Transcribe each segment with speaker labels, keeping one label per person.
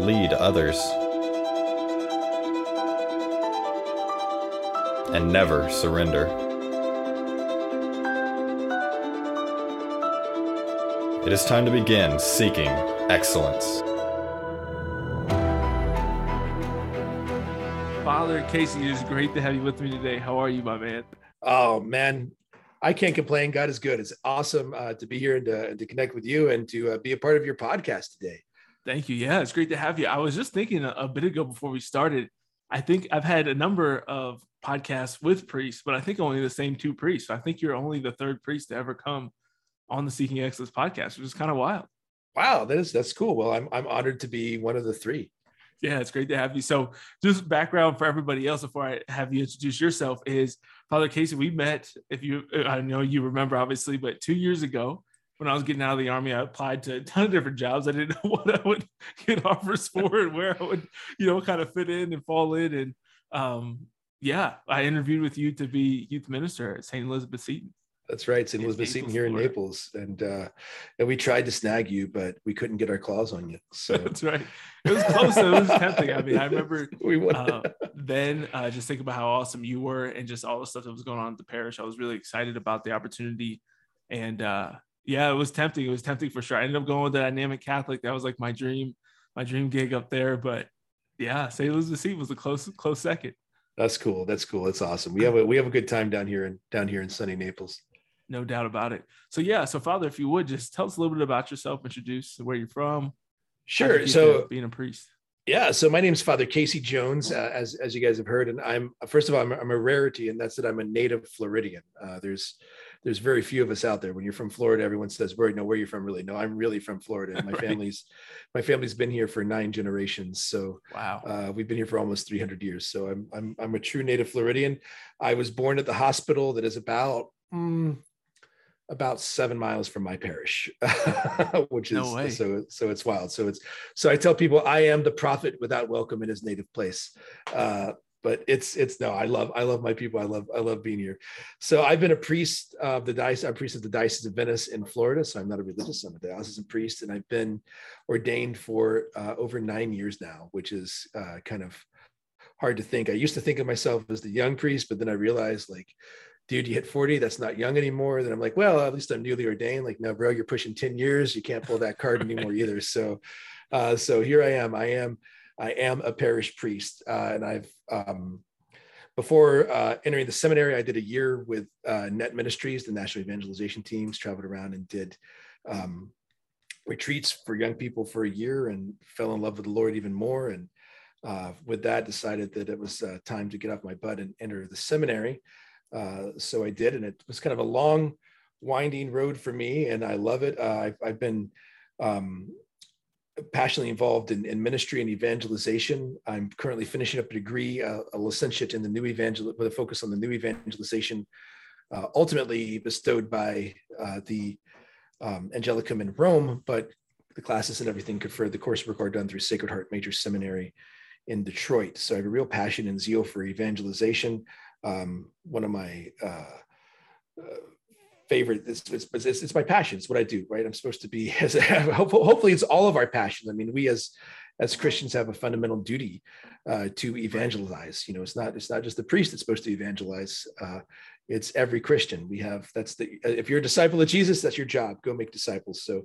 Speaker 1: Lead others. And never surrender. It is time to begin seeking excellence.
Speaker 2: Father Casey, it is great to have you with me today. How are you, my man?
Speaker 3: Oh man, I can't complain. God is good. It's awesome uh, to be here and to, to connect with you and to uh, be a part of your podcast today.
Speaker 2: Thank you. Yeah, it's great to have you. I was just thinking a, a bit ago before we started. I think I've had a number of podcasts with priests, but I think only the same two priests. I think you're only the third priest to ever come on the Seeking Excellence podcast, which is kind of wild.
Speaker 3: Wow, that is that's cool. Well, I'm I'm honored to be one of the three.
Speaker 2: Yeah, it's great to have you. So, just background for everybody else before I have you introduce yourself is Father Casey. We met, if you, I know you remember, obviously, but two years ago when I was getting out of the army, I applied to a ton of different jobs. I didn't know what I would get offers for and where I would, you know, kind of fit in and fall in. And um, yeah, I interviewed with you to be youth minister at St. Elizabeth Seton.
Speaker 3: That's right, St. Elizabeth Seton here in Naples, and uh, and we tried to snag you, but we couldn't get our claws on you. So
Speaker 2: that's right. It was close. it was tempting. I mean, I remember we uh, then uh, just think about how awesome you were, and just all the stuff that was going on at the parish. I was really excited about the opportunity, and uh, yeah, it was tempting. It was tempting for sure. I ended up going with the dynamic Catholic. That was like my dream, my dream gig up there. But yeah, St. Elizabeth Seton was a close, close second.
Speaker 3: That's cool. That's cool. That's awesome. We have a we have a good time down here in down here in sunny Naples
Speaker 2: no doubt about it. So yeah, so Father, if you would just tell us a little bit about yourself, introduce where you're from.
Speaker 3: Sure. So
Speaker 2: being a priest.
Speaker 3: Yeah. So my name is Father Casey Jones, uh, as as you guys have heard, and I'm first of all I'm, I'm a rarity, and that's that I'm a native Floridian. Uh, there's there's very few of us out there. When you're from Florida, everyone says, "Where no, where you're from?" Really, no, I'm really from Florida. My right. family's my family's been here for nine generations. So
Speaker 2: wow,
Speaker 3: uh, we've been here for almost 300 years. So I'm I'm I'm a true native Floridian. I was born at the hospital that is about. Mm, about seven miles from my parish, which is no so so it's wild. So it's so I tell people I am the prophet without welcome in his native place. Uh, but it's it's no, I love I love my people. I love I love being here. So I've been a priest of the diocese. I'm priest of the Diocese of Venice in Florida. So I'm not a religious. I'm a diocesan priest, and I've been ordained for uh, over nine years now, which is uh, kind of hard to think. I used to think of myself as the young priest, but then I realized like dude, you hit 40, that's not young anymore. Then I'm like, well, at least I'm newly ordained. Like, no, bro, you're pushing 10 years. You can't pull that card anymore either. So, uh, so here I am. I am, I am a parish priest. Uh, and I've, um, before uh, entering the seminary, I did a year with uh, Net Ministries, the national evangelization teams, traveled around and did um, retreats for young people for a year and fell in love with the Lord even more. And uh, with that, decided that it was uh, time to get off my butt and enter the seminary. Uh, so I did, and it was kind of a long, winding road for me, and I love it. I've, I've, been um, passionately involved in, in, ministry and evangelization. I'm currently finishing up a degree, uh, a licentiate in the new evangel with a focus on the new evangelization, uh, ultimately bestowed by uh, the um, Angelicum in Rome, but the classes and everything conferred the coursework are done through Sacred Heart Major Seminary in Detroit. So I have a real passion and zeal for evangelization um, one of my uh, uh, favorite. It's, it's, it's, it's, my passion. It's what I do, right? I'm supposed to be as hopefully it's all of our passions. I mean, we as as Christians have a fundamental duty uh, to evangelize. You know, it's not it's not just the priest that's supposed to evangelize. Uh, it's every Christian. We have that's the if you're a disciple of Jesus, that's your job. Go make disciples. So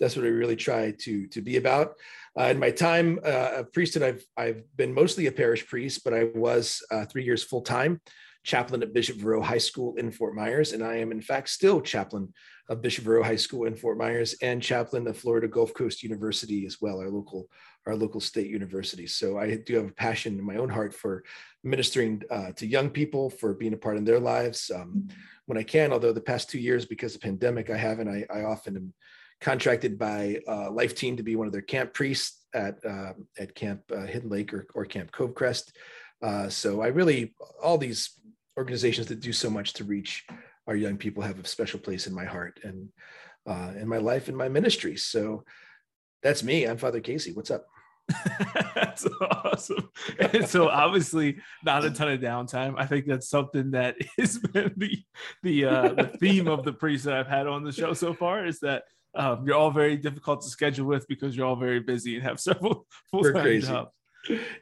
Speaker 3: that's what I really try to to be about. Uh, in my time uh, of priesthood, I've I've been mostly a parish priest, but I was uh, three years full time chaplain at Bishop Verot High School in Fort Myers, and I am in fact still chaplain of Bishop Verot High School in Fort Myers and chaplain of Florida Gulf Coast University as well, our local our local state university. So I do have a passion in my own heart for ministering uh, to young people, for being a part in their lives um, when I can. Although the past two years, because of pandemic, I haven't. I, I often am contracted by uh, Life Teen to be one of their camp priests at uh, at Camp uh, Hidden Lake or, or Camp Covecrest. Uh, so I really all these organizations that do so much to reach our young people have a special place in my heart and uh, in my life and my ministry. So that's me. I'm Father Casey. What's up?
Speaker 2: that's awesome. And so obviously not a ton of downtime. I think that's something that has been the the uh, the theme of the priests that I've had on the show so far is that um, you're all very difficult to schedule with because you're all very busy and have several full time jobs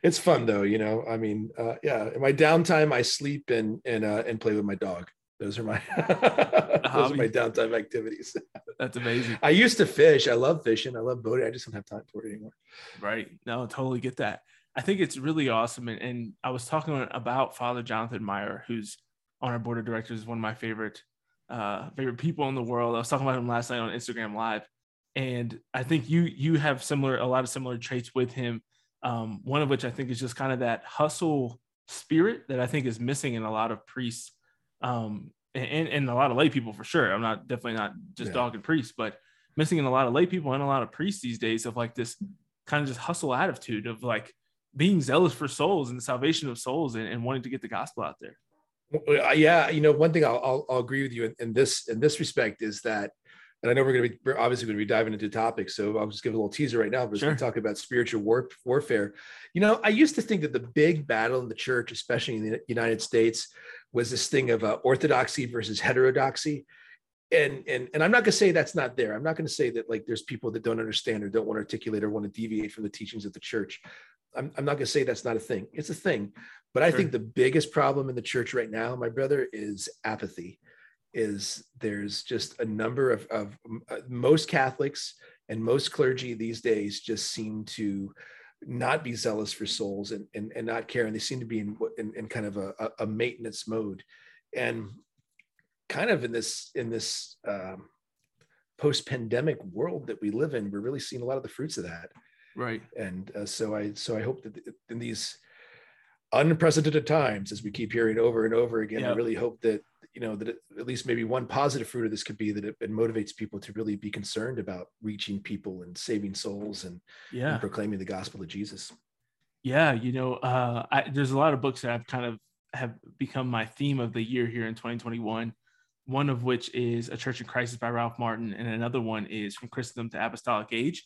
Speaker 3: it's fun though, you know. I mean, uh, yeah. In my downtime, I sleep and and uh, and play with my dog. Those are my those are my downtime activities.
Speaker 2: That's amazing.
Speaker 3: I used to fish. I love fishing. I love boating. I just don't have time for it anymore.
Speaker 2: Right. No, totally get that. I think it's really awesome. And, and I was talking about Father Jonathan Meyer, who's on our board of directors, one of my favorite uh, favorite people in the world. I was talking about him last night on Instagram Live, and I think you you have similar a lot of similar traits with him um, one of which I think is just kind of that hustle spirit that I think is missing in a lot of priests um, and, and a lot of lay people for sure. I'm not definitely not just yeah. dogging priests, but missing in a lot of lay people and a lot of priests these days of like this kind of just hustle attitude of like being zealous for souls and the salvation of souls and, and wanting to get the gospel out there.
Speaker 3: Yeah, you know, one thing I'll, I'll, I'll agree with you in, in, this in this respect is that and I know we're going to be we're obviously going to be diving into topics, so I'll just give a little teaser right now. But sure. we talk about spiritual war, warfare, you know, I used to think that the big battle in the church, especially in the United States, was this thing of uh, orthodoxy versus heterodoxy. And, and and I'm not going to say that's not there. I'm not going to say that like there's people that don't understand or don't want to articulate or want to deviate from the teachings of the church. I'm, I'm not going to say that's not a thing. It's a thing. But I think the biggest problem in the church right now, my brother, is apathy is there's just a number of, of uh, most Catholics and most clergy these days just seem to not be zealous for souls and, and, and not care. And they seem to be in, in, in kind of a, a, maintenance mode. And kind of in this, in this um, post-pandemic world that we live in, we're really seeing a lot of the fruits of that.
Speaker 2: Right.
Speaker 3: And uh, so I, so I hope that in these unprecedented times, as we keep hearing over and over again, yep. I really hope that you know that at least maybe one positive fruit of this could be that it, it, motivates people to really be concerned about reaching people and saving souls and,
Speaker 2: yeah.
Speaker 3: and proclaiming the gospel of jesus
Speaker 2: yeah you know uh, I, there's a lot of books that i've kind of have become my theme of the year here in 2021 one of which is a church in crisis by ralph martin and another one is from christendom to apostolic age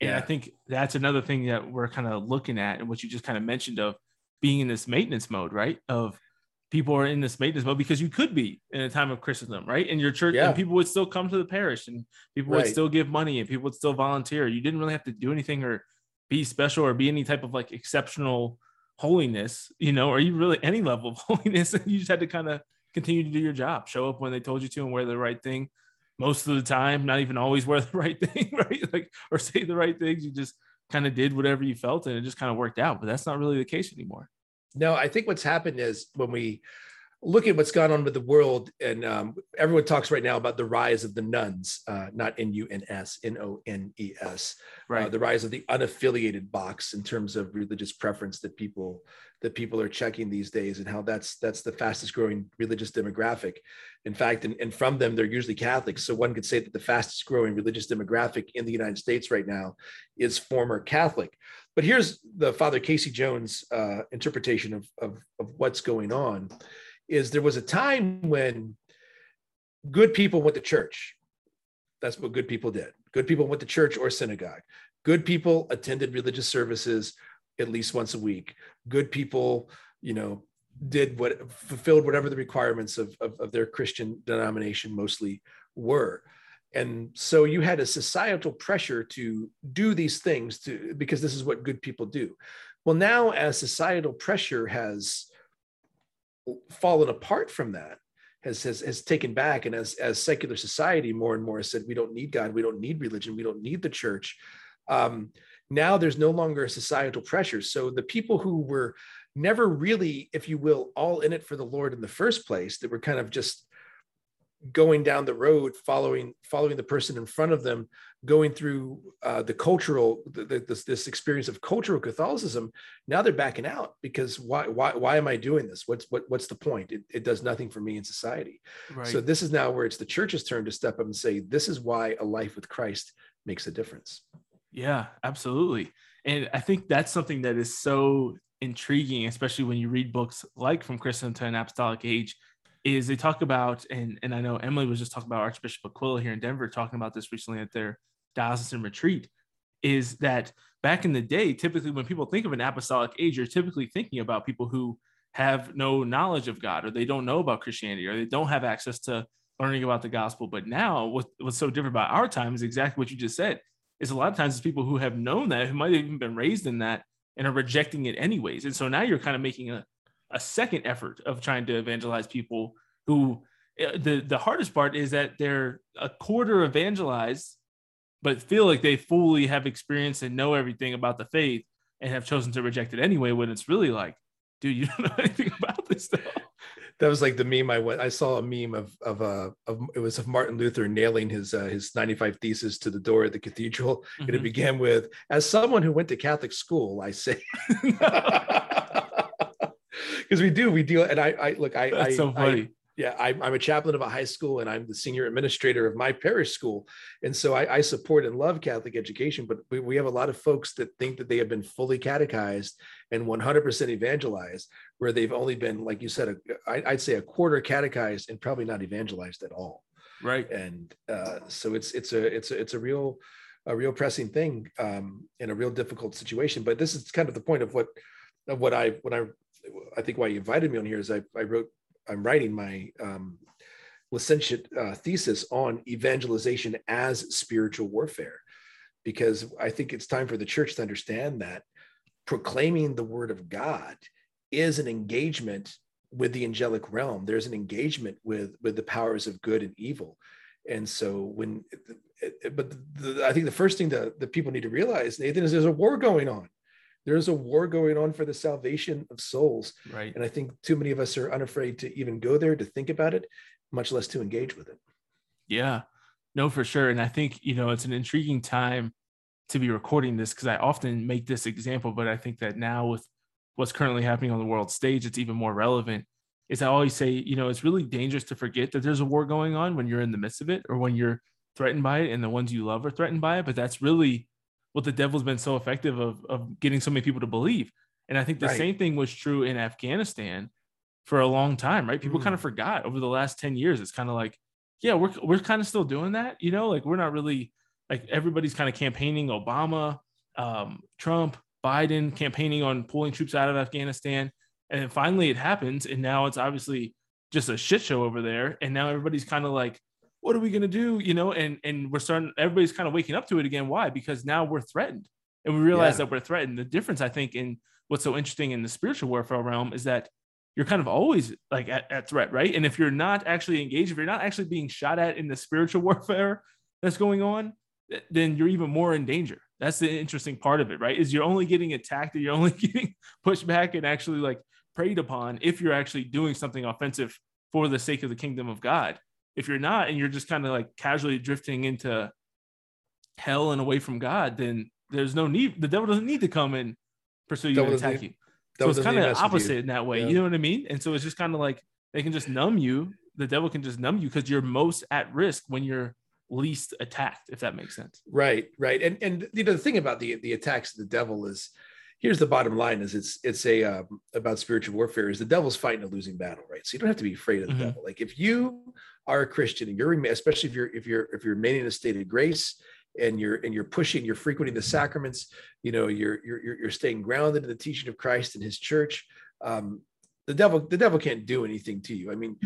Speaker 2: and yeah. i think that's another thing that we're kind of looking at and what you just kind of mentioned of being in this maintenance mode right of people are in this maintenance mode because you could be in a time of Christendom, right? In your church, yeah. and people would still come to the parish, and people right. would still give money, and people would still volunteer. You didn't really have to do anything or be special or be any type of like exceptional holiness, you know, or you really any level of holiness. you just had to kind of continue to do your job, show up when they told you to, and wear the right thing. Most of the time, not even always wear the right thing, right? Like or say the right things. You just kind of did whatever you felt, and it just kind of worked out. But that's not really the case anymore.
Speaker 3: No, I think what's happened is when we look at what's gone on with the world, and um, everyone talks right now about the rise of the nuns, uh, not N U N S, N O N E S, uh, right? Uh, the rise of the unaffiliated box in terms of religious preference that people that people are checking these days, and how that's that's the fastest growing religious demographic. In fact, and, and from them, they're usually Catholics. So one could say that the fastest growing religious demographic in the United States right now is former Catholic. But here's the Father Casey Jones uh, interpretation of, of, of what's going on is there was a time when good people went to church. That's what good people did. Good people went to church or synagogue. Good people attended religious services at least once a week. Good people, you know, did what fulfilled whatever the requirements of, of, of their Christian denomination mostly were. and so you had a societal pressure to do these things to because this is what good people do well now as societal pressure has fallen apart from that has, has has taken back and as as secular society more and more said we don't need god we don't need religion we don't need the church um, now there's no longer a societal pressure. So the people who were never really if you will all in it for the lord in the first place that were kind of just going down the road following following the person in front of them going through uh, the cultural the, the, this, this experience of cultural catholicism now they're backing out because why why why am i doing this? What's what, what's the point? It, it does nothing for me in society. Right. so this is now where it's the church's turn to step up and say this is why a life with christ makes a difference
Speaker 2: yeah absolutely and i think that's something that is so intriguing especially when you read books like from christendom to an apostolic age is they talk about, and, and I know Emily was just talking about Archbishop Aquila here in Denver, talking about this recently at their diocesan retreat, is that back in the day, typically when people think of an apostolic age, you're typically thinking about people who have no knowledge of God or they don't know about Christianity or they don't have access to learning about the gospel. But now what, what's so different about our time is exactly what you just said, is a lot of times it's people who have known that, who might have even been raised in that and are rejecting it anyways. And so now you're kind of making a, a second effort of trying to evangelize people who eh, the the hardest part is that they're a quarter evangelized but feel like they fully have experience and know everything about the faith and have chosen to reject it anyway when it's really like dude you don't know anything about this stuff
Speaker 3: that was like the meme I went. I saw a meme of of uh of it was of Martin Luther nailing his uh, his 95 thesis to the door at the cathedral, mm-hmm. and it mm-hmm. began with, "As someone who went to Catholic school, I say." because we do we deal and i i look i
Speaker 2: that's
Speaker 3: I,
Speaker 2: so funny I,
Speaker 3: yeah I'm, I'm a chaplain of a high school and i'm the senior administrator of my parish school. And so i, I support and love catholic education but we, we have a lot of folks that think that they have been fully catechized and 100% evangelized where they've only been like you said a, I, i'd say a quarter catechized and probably not evangelized at all.
Speaker 2: Right.
Speaker 3: And uh, so it's it's a it's a it's a real a real pressing thing um, in a real difficult situation. But this is kind of the point of what of what i what i I think why you invited me on here is I, I wrote, I'm writing my um, licentiate uh, thesis on evangelization as spiritual warfare, because I think it's time for the church to understand that proclaiming the word of God is an engagement with the angelic realm. There's an engagement with with the powers of good and evil, and so when, but the, I think the first thing that, that people need to realize, Nathan, is there's a war going on there's a war going on for the salvation of souls.
Speaker 2: Right.
Speaker 3: And I think too many of us are unafraid to even go there to think about it, much less to engage with it.
Speaker 2: Yeah, no, for sure. And I think, you know, it's an intriguing time to be recording this because I often make this example, but I think that now with what's currently happening on the world stage, it's even more relevant. Is I always say, you know, it's really dangerous to forget that there's a war going on when you're in the midst of it or when you're threatened by it and the ones you love are threatened by it. But that's really what the devil's been so effective of, of getting so many people to believe. And I think the right. same thing was true in Afghanistan for a long time, right? People mm. kind of forgot over the last 10 years. It's kind of like, yeah, we're, we're kind of still doing that, you know, like we're not really like everybody's kind of campaigning Obama, um, Trump, Biden campaigning on pulling troops out of Afghanistan. And then finally it happens. And now it's obviously just a shit show over there. And now everybody's kind of like, what are we going to do you know and and we're starting everybody's kind of waking up to it again. Why? Because now we're threatened. And we realize yeah. that we're threatened. The difference i think in what's so interesting in the spiritual warfare realm is that you're kind of always like at, at threat right? And if you're not actually engaged if you're not actually being shot at in the spiritual warfare that's going on then you're even more in danger. That's the interesting part of it right? Is you're only getting attacked and you're only getting pushed back and actually like preyed upon if you're actually doing something offensive for the sake of the kingdom of god if you're not and you're just kind of like casually drifting into hell and away from God, then there's no need. The devil doesn't need to come and pursue you and attack you. So it's kind of opposite in that way. Yeah. You know what I mean? And so it's just kind of like they can just numb you. The devil can just numb you because you're most at risk when you're least attacked, if that makes sense.
Speaker 3: Right, right. And and you know the thing about the the attacks of the devil is here's the bottom line is it's it's a um, about spiritual warfare is the devil's fighting a losing battle right so you don't have to be afraid of the mm-hmm. devil like if you are a christian and you're especially if you're if you're if you're remaining in a state of grace and you're and you're pushing you're frequenting the sacraments you know you're you're you're staying grounded in the teaching of christ and his church um the devil the devil can't do anything to you i mean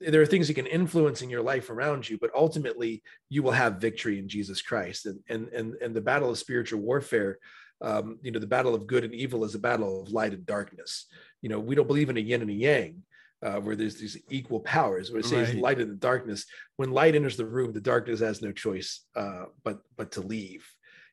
Speaker 3: there are things you can influence in your life around you, but ultimately you will have victory in Jesus Christ. And and and, and the battle of spiritual warfare, um, you know, the battle of good and evil is a battle of light and darkness. You know, we don't believe in a yin and a yang. Uh, where there's these equal powers, where it says right. light and the darkness. When light enters the room, the darkness has no choice uh, but but to leave.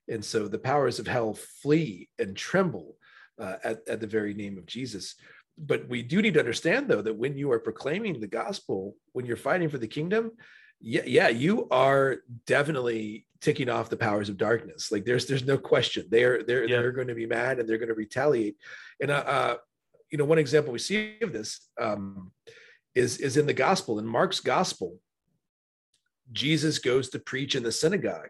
Speaker 3: And so the powers of hell flee and tremble uh, at, at the very name of Jesus but we do need to understand though that when you are proclaiming the gospel when you're fighting for the kingdom yeah yeah you are definitely ticking off the powers of darkness like there's there's no question they're they're yeah. they're going to be mad and they're going to retaliate and uh, uh, you know one example we see of this um, is is in the gospel in mark's gospel jesus goes to preach in the synagogue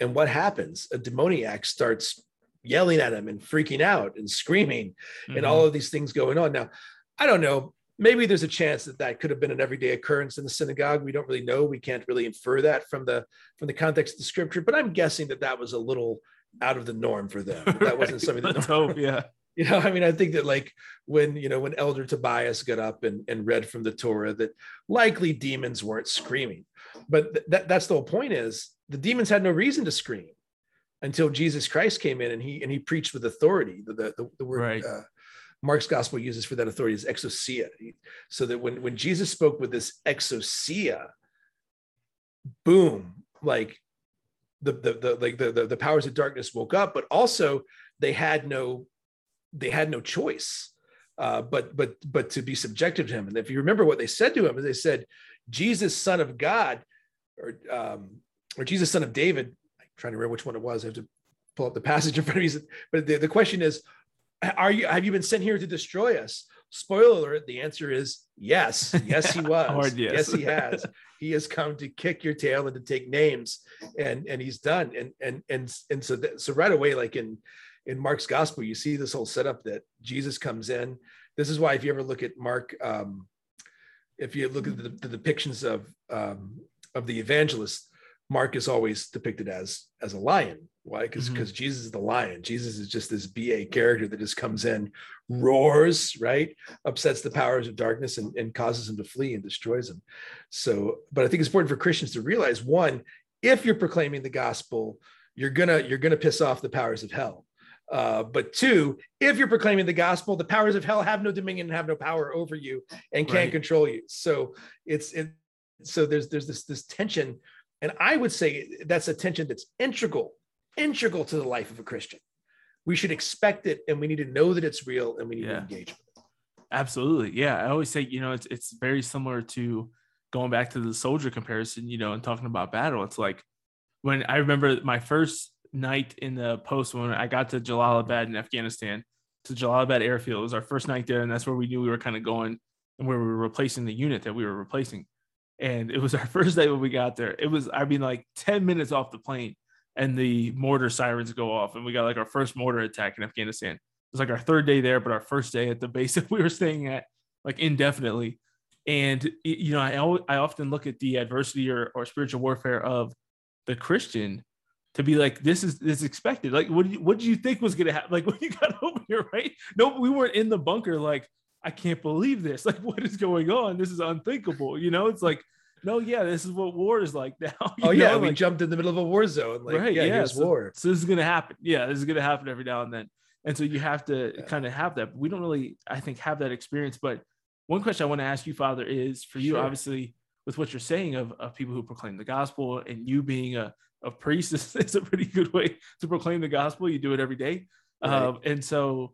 Speaker 3: and what happens a demoniac starts yelling at him and freaking out and screaming mm-hmm. and all of these things going on. Now, I don't know. Maybe there's a chance that that could have been an everyday occurrence in the synagogue. We don't really know. We can't really infer that from the from the context of the scripture. But I'm guessing that that was a little out of the norm for them. That right. wasn't something. That
Speaker 2: Let's hope, yeah.
Speaker 3: You know, I mean, I think that like when you know when Elder Tobias got up and, and read from the Torah, that likely demons weren't screaming. But th- that that's the whole point is the demons had no reason to scream until Jesus Christ came in and he and he preached with authority. The the, the word right. uh, Mark's gospel uses for that authority is exousia. So that when when Jesus spoke with this exousia, boom, like the the, the like the, the the powers of darkness woke up, but also they had no they had no choice. Uh, but but but to be subjected to him. And if you remember what they said to him, they said, Jesus, son of God, or um, or Jesus, son of David, trying to remember which one it was. I have to pull up the passage in front of me. But the, the question is, are you have you been sent here to destroy us? Spoiler alert, the answer is yes. Yes, he was. yes. yes, he has. He has come to kick your tail and to take names, and and he's done. And and and and so that, so right away, like in in Mark's gospel, you see this whole setup that Jesus comes in. This is why if you ever look at Mark, um, if you look at the, the depictions of um, of the evangelists, Mark is always depicted as as a lion. Why? Because because mm-hmm. Jesus is the lion. Jesus is just this BA character that just comes in, roars, right, upsets the powers of darkness and, and causes them to flee and destroys them. So, but I think it's important for Christians to realize one, if you're proclaiming the gospel, you're gonna you're gonna piss off the powers of hell. Uh, but two, if you're proclaiming the gospel, the powers of hell have no dominion and have no power over you and can't right. control you. So it's it. So there's there's this this tension and I would say that's a tension that's integral, integral to the life of a Christian. We should expect it and we need to know that it's real and we need yeah. to engage with it.
Speaker 2: Absolutely. Yeah. I always say, you know, it's it's very similar to going back to the soldier comparison, you know, and talking about battle. It's like when I remember my first night in the post when I got to Jalalabad in Afghanistan, to Jalalabad airfield. It was our first night there, and that's where we knew we were kind of going and where we were replacing the unit that we were replacing and it was our first day when we got there. It was, I mean, like 10 minutes off the plane, and the mortar sirens go off, and we got like our first mortar attack in Afghanistan. It was like our third day there, but our first day at the base that we were staying at, like indefinitely. And you know, I I often look at the adversity or, or spiritual warfare of the Christian to be like, this is this is expected. Like, what do you, what did you think was gonna happen? Like when you got over here, right? No, we weren't in the bunker. Like, I can't believe this. Like, what is going on? This is unthinkable. You know, it's like, no, yeah, this is what war is like now.
Speaker 3: Oh, yeah, know? we like, jumped in the middle of a war zone. Like, right, yeah, yeah here's
Speaker 2: so,
Speaker 3: war.
Speaker 2: So this is gonna happen. Yeah, this is gonna happen every now and then. And so you have to yeah. kind of have that. We don't really, I think, have that experience. But one question I want to ask you, Father, is for you, sure. obviously, with what you're saying of, of people who proclaim the gospel and you being a, a priest is, is a pretty good way to proclaim the gospel. You do it every day. Right. Um, and so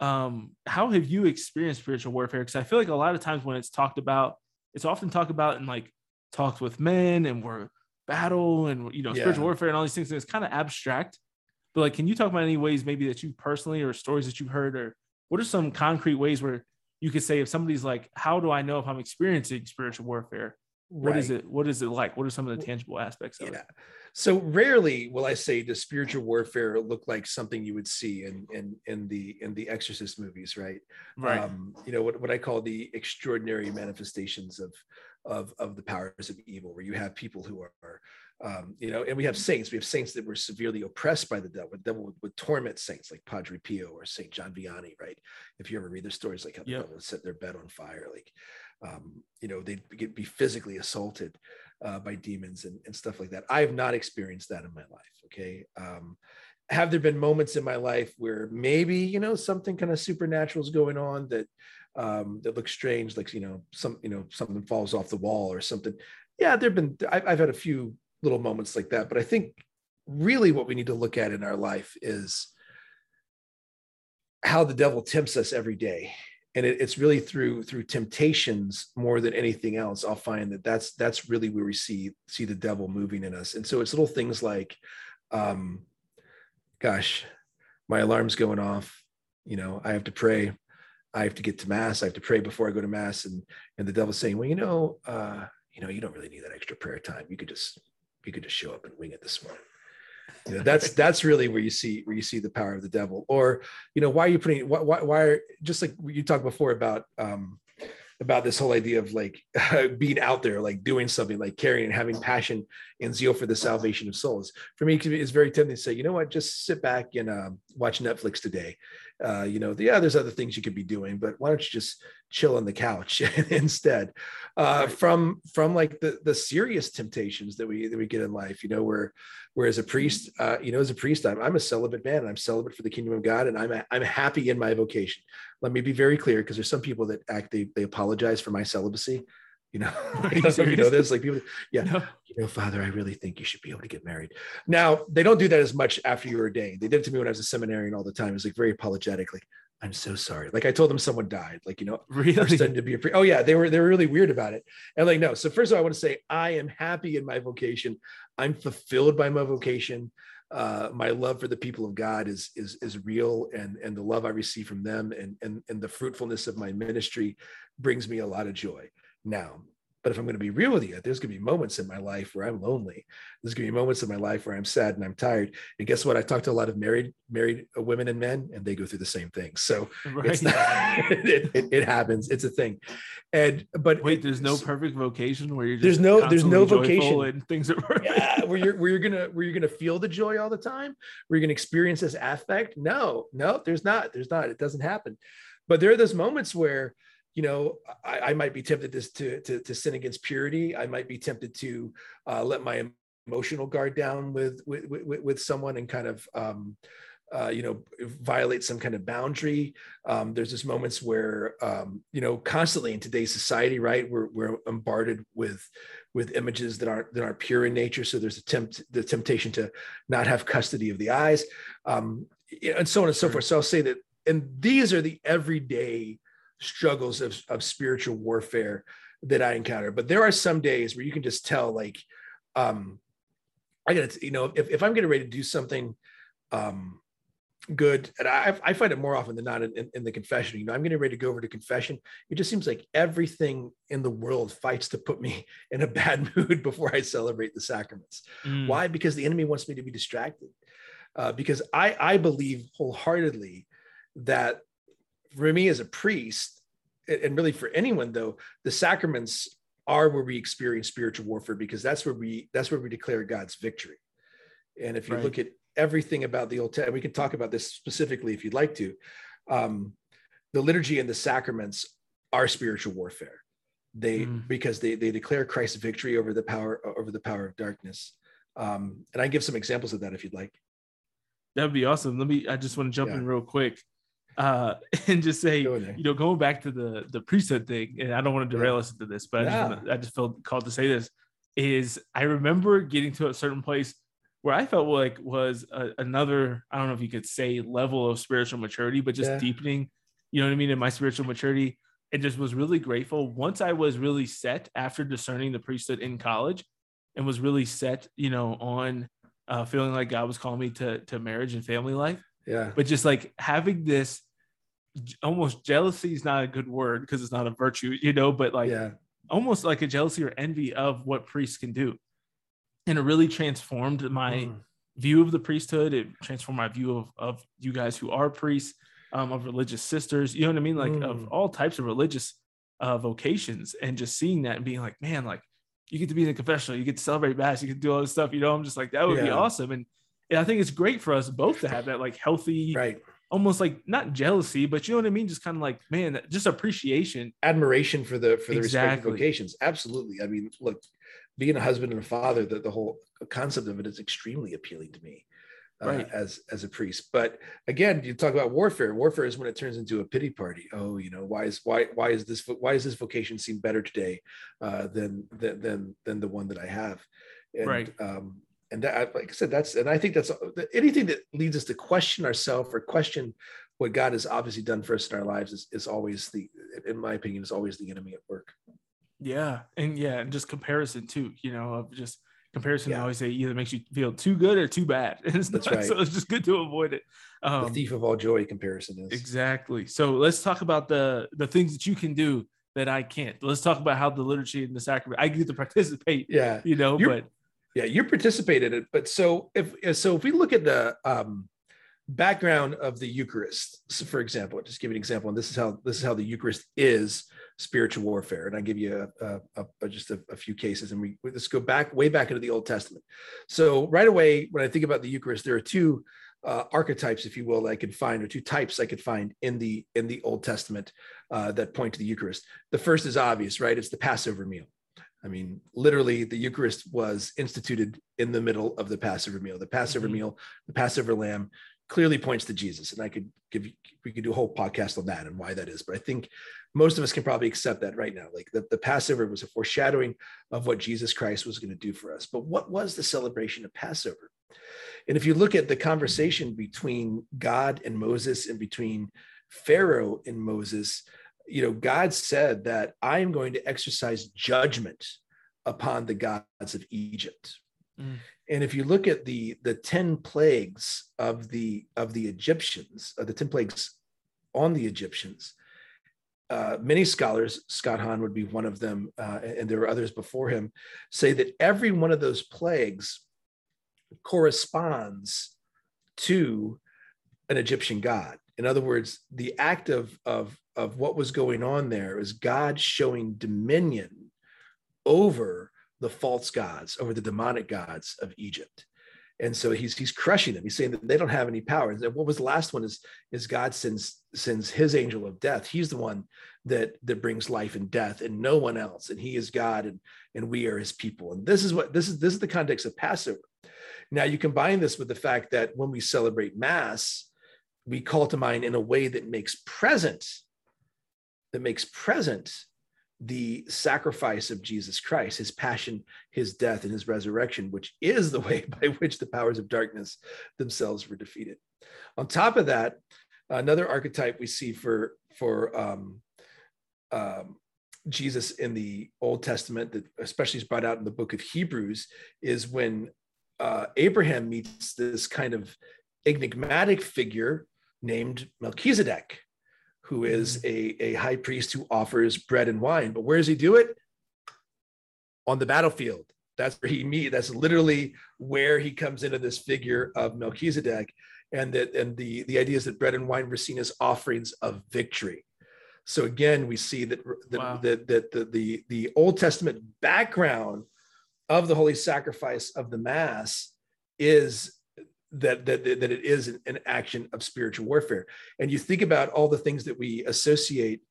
Speaker 2: um, how have you experienced spiritual warfare? Because I feel like a lot of times when it's talked about, it's often talked about in like talks with men and we're battle and you know yeah. spiritual warfare and all these things. And it's kind of abstract. But like, can you talk about any ways maybe that you personally or stories that you've heard, or what are some concrete ways where you could say if somebody's like, how do I know if I'm experiencing spiritual warfare? What right. is it? What is it like? What are some of the tangible aspects of yeah. it?
Speaker 3: So rarely will I say does spiritual warfare look like something you would see in in in the in the Exorcist movies, right?
Speaker 2: Right. Um,
Speaker 3: you know what what I call the extraordinary manifestations of of of the powers of evil, where you have people who are, um, you know, and we have saints. We have saints that were severely oppressed by the devil. The devil would, would torment saints like Padre Pio or Saint John Vianney, right? If you ever read their stories, like how the yep. devil would set their bed on fire, like um, you know they'd get, be physically assaulted uh, by demons and, and stuff like that. I have not experienced that in my life okay? Um, have there been moments in my life where maybe you know something kind of supernatural is going on that um, that looks strange like you know some you know something falls off the wall or something? Yeah there've been I've, I've had a few little moments like that but i think really what we need to look at in our life is how the devil tempts us every day and it, it's really through through temptations more than anything else i'll find that that's that's really where we see see the devil moving in us. And so it's little things like um gosh my alarm's going off. You know i have to pray. I have to get to mass. I have to pray before i go to mass. And and the devil's saying well you know uh you know you don't really need that extra prayer time. You could just you could just show up and wing it this morning you know, that's that's really where you see where you see the power of the devil or you know why are you putting why why, why are just like you talked before about um about this whole idea of like being out there, like doing something, like caring and having passion and zeal for the salvation of souls. For me, it's very tempting to say, you know what, just sit back and uh, watch Netflix today. Uh, you know, yeah, there's other things you could be doing, but why don't you just chill on the couch instead? Uh, from from like the the serious temptations that we that we get in life, you know, where where as a priest, uh, you know, as a priest, I'm, I'm a celibate man, and I'm celibate for the kingdom of God, and I'm I'm happy in my vocation. Let me be very clear because there's some people that act they, they apologize for my celibacy you know you know, you know this like people yeah. No. you know father i really think you should be able to get married. Now they don't do that as much after you're ordained. They did it to me when i was a seminarian all the time. It was like very apologetic like i'm so sorry. Like i told them someone died like you know
Speaker 2: really?
Speaker 3: to be a pre- oh yeah they were they were really weird about it. And like no. So first of all i want to say i am happy in my vocation. I'm fulfilled by my vocation. Uh, my love for the people of God is is is real, and and the love I receive from them, and and and the fruitfulness of my ministry brings me a lot of joy. Now, but if I'm going to be real with you, there's going to be moments in my life where I'm lonely. There's going to be moments in my life where I'm sad and I'm tired. And guess what? I talk to a lot of married married uh, women and men, and they go through the same thing. So right. not, it, it, it, happens. It's a thing. And but
Speaker 2: wait, there's no perfect vocation where you're
Speaker 3: there's no there's no vocation
Speaker 2: and things are
Speaker 3: yeah, where you're where you're gonna where you're gonna feel the joy all the time, where you're gonna experience this affect. No, no, there's not. There's not. It doesn't happen. But there are those moments where you know, I, I might be tempted to, to, to, to, sin against purity. I might be tempted to uh, let my emotional guard down with, with, with, with someone and kind of, um, uh, you know, violate some kind of boundary. Um, there's just moments where, um, you know, constantly in today's society, right, we're, we're bombarded with, with images that aren't that aren't pure in nature. So there's a tempt the temptation to not have custody of the eyes, um, and so on and so forth. So I'll say that, and these are the everyday struggles of, of spiritual warfare that I encounter. But there are some days where you can just tell, like, um, I gotta, you know, if, if I'm getting ready to do something um, good, and I, I find it more often than not in, in, in, the confession, you know, I'm getting ready to go over to confession. It just seems like everything in the world fights to put me in a bad mood before I celebrate the sacraments. Mm. Why? Because the enemy wants me to be distracted. Uh, because I, I believe wholeheartedly that for me as a priest, and really for anyone though, the sacraments are where we experience spiritual warfare because that's where we that's where we declare God's victory. And if you right. look at everything about the Old Testament, we can talk about this specifically if you'd like to. Um, the liturgy and the sacraments are spiritual warfare. They mm. because they they declare Christ's victory over the power over the power of darkness. Um, and I give some examples of that if you'd like.
Speaker 2: That'd be awesome. Let me. I just want to jump yeah. in real quick uh, and just say, you know, going back to the the priesthood thing, and I don't want to derail yeah. us into this, but yeah. I, just wanna, I just felt called to say this. Is I remember getting to a certain place where I felt like was a, another, I don't know if you could say level of spiritual maturity, but just yeah. deepening, you know what I mean, in my spiritual maturity. And just was really grateful once I was really set after discerning the priesthood in college and was really set, you know, on uh, feeling like God was calling me to, to marriage and family life.
Speaker 3: Yeah.
Speaker 2: But just like having this almost jealousy is not a good word because it's not a virtue, you know, but like yeah. almost like a jealousy or envy of what priests can do. And it really transformed my mm. view of the priesthood. It transformed my view of, of you guys who are priests, um, of religious sisters, you know what I mean? Like mm. of all types of religious uh, vocations and just seeing that and being like, man, like you get to be in the confessional, you get to celebrate mass, you can do all this stuff, you know, I'm just like, that would yeah. be awesome. And, and I think it's great for us both to have that like healthy,
Speaker 3: right
Speaker 2: almost like not jealousy, but you know what I mean? Just kind of like, man, just appreciation,
Speaker 3: admiration for the for the
Speaker 2: Exactly.
Speaker 3: respective vocations. Absolutely. I mean, look, being a husband and a father, the, the whole concept of it is extremely appealing to me. Uh,
Speaker 2: Right.
Speaker 3: as as a priest but again you talk about warfare warfare is when it turns into a pity party oh you know why is why why is this why is this vocation seem better today uh than than than, than the one that i have and
Speaker 2: Right.
Speaker 3: um and that, like i said that's and i think that's anything that leads us to question ourselves or question what god has obviously done for us in our lives is, is always the in my opinion is always the enemy at work
Speaker 2: Yeah, and yeah, and just comparison too. You know, of just comparison. I always say either makes you feel too good or too bad. It's
Speaker 3: That's
Speaker 2: not-
Speaker 3: right.
Speaker 2: So it's just good to avoid it.
Speaker 3: the
Speaker 2: Um,
Speaker 3: thief of all joy comparison is
Speaker 2: exactly. So let's talk about the the things that you can do that I can't. Let's talk about how the liturgy and the sacrament. I get to participate.
Speaker 3: yeah
Speaker 2: You know,
Speaker 3: You're-
Speaker 2: but
Speaker 3: yeah you participated in it but so if so if we look at the um background of the eucharist so for example just give you an example and this is how this is how the eucharist is spiritual warfare and i give you a, a, a just a, few cases and we we- let's go back way back into the old testament. So right away when i think about the eucharist there are two uh, archetypes if you will that i could find or two types i could find in the in the old testament uh, that point to the eucharist. The first is obvious right? It's the passover meal I mean, literally, the Eucharist was instituted in the middle of the Passover meal. The Passover
Speaker 2: Mhm.
Speaker 3: meal, the Passover lamb, clearly points to Jesus, and I could give you, we could do a whole podcast on that and why that is. But I think most of us can probably accept that right now. Like the, the Passover was a foreshadowing of what Jesus Christ was going to do for us. But what was the celebration of Passover? And if you look at the conversation between God and Moses and between Pharaoh and Moses, you know, God said that I am going to exercise judgment upon the gods of Egypt.
Speaker 2: Mm.
Speaker 3: And if you look at the the 10 plagues of the of the Egyptians, uh, the 10 plagues on the Egyptians, uh, many scholars, Scott Hahn would be one of them, uh, and there were others before him, say that every one of those plagues corresponds to an Egyptian god. In other words, the act of, of, of what was going on there is God showing dominion over the false gods, over the demonic gods of Egypt. And so he's he's crushing them. He's saying that they don't have any power. And what was the last one is is God sends sends his angel of death. He's the one that that brings life and death, and no one else. And he is God, and and we are his people. And this is what this is this is the context of Passover. Now you combine this with the fact that when we celebrate Mass, we call to mind in a way that makes present, that makes present the sacrifice of Jesus Christ, his passion, his death, and his resurrection, which is the way by which the powers of darkness themselves were defeated. On top of that, another archetype we see for for um, um, Jesus in the Old Testament, that especially is brought out in the book of Hebrews, is when uh, Abraham meets this kind of enigmatic figure named Melchizedek, who is a, a high priest who offers bread and wine. But where does he do it? On the battlefield. That's where he meet. That's literally where he comes into this figure of Melchizedek, and that and the the idea is that bread and wine were seen as offerings of victory. So again, we see that that,
Speaker 2: Wow.
Speaker 3: that, that the, the the Old Testament background of the holy sacrifice of the Mass is that that that it is an, action of spiritual warfare. And you think about all the things that we associate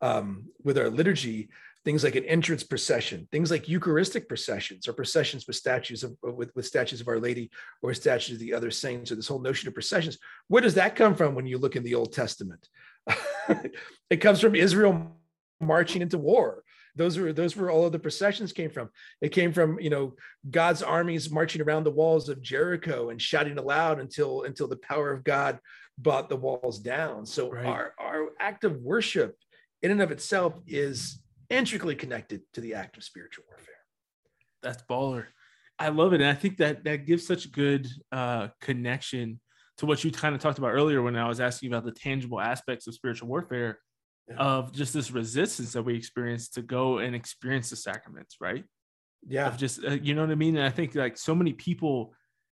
Speaker 3: um, with our liturgy, things like an entrance procession, things like Eucharistic processions, or processions with statues of with, with statues of Our Lady or statues of the other saints, or this whole notion of processions. Where does that come from when you look in the Old Testament? it comes from Israel marching into war. Those were those were all of the processions came from. It came from you know God's armies marching around the walls of Jericho and shouting aloud until until the power of God brought the walls down. So
Speaker 2: Right.
Speaker 3: our our act of worship in and of itself is intricately connected to the act of spiritual warfare.
Speaker 2: That's baller. I love it. And I think that that gives such good uh, connection to what you kind of talked about earlier when I was asking about the tangible aspects of spiritual warfare. Of just this resistance that we experience to go and experience the sacraments, right?
Speaker 3: Yeah.
Speaker 2: Of just, uh, you know what I mean? And I think like so many people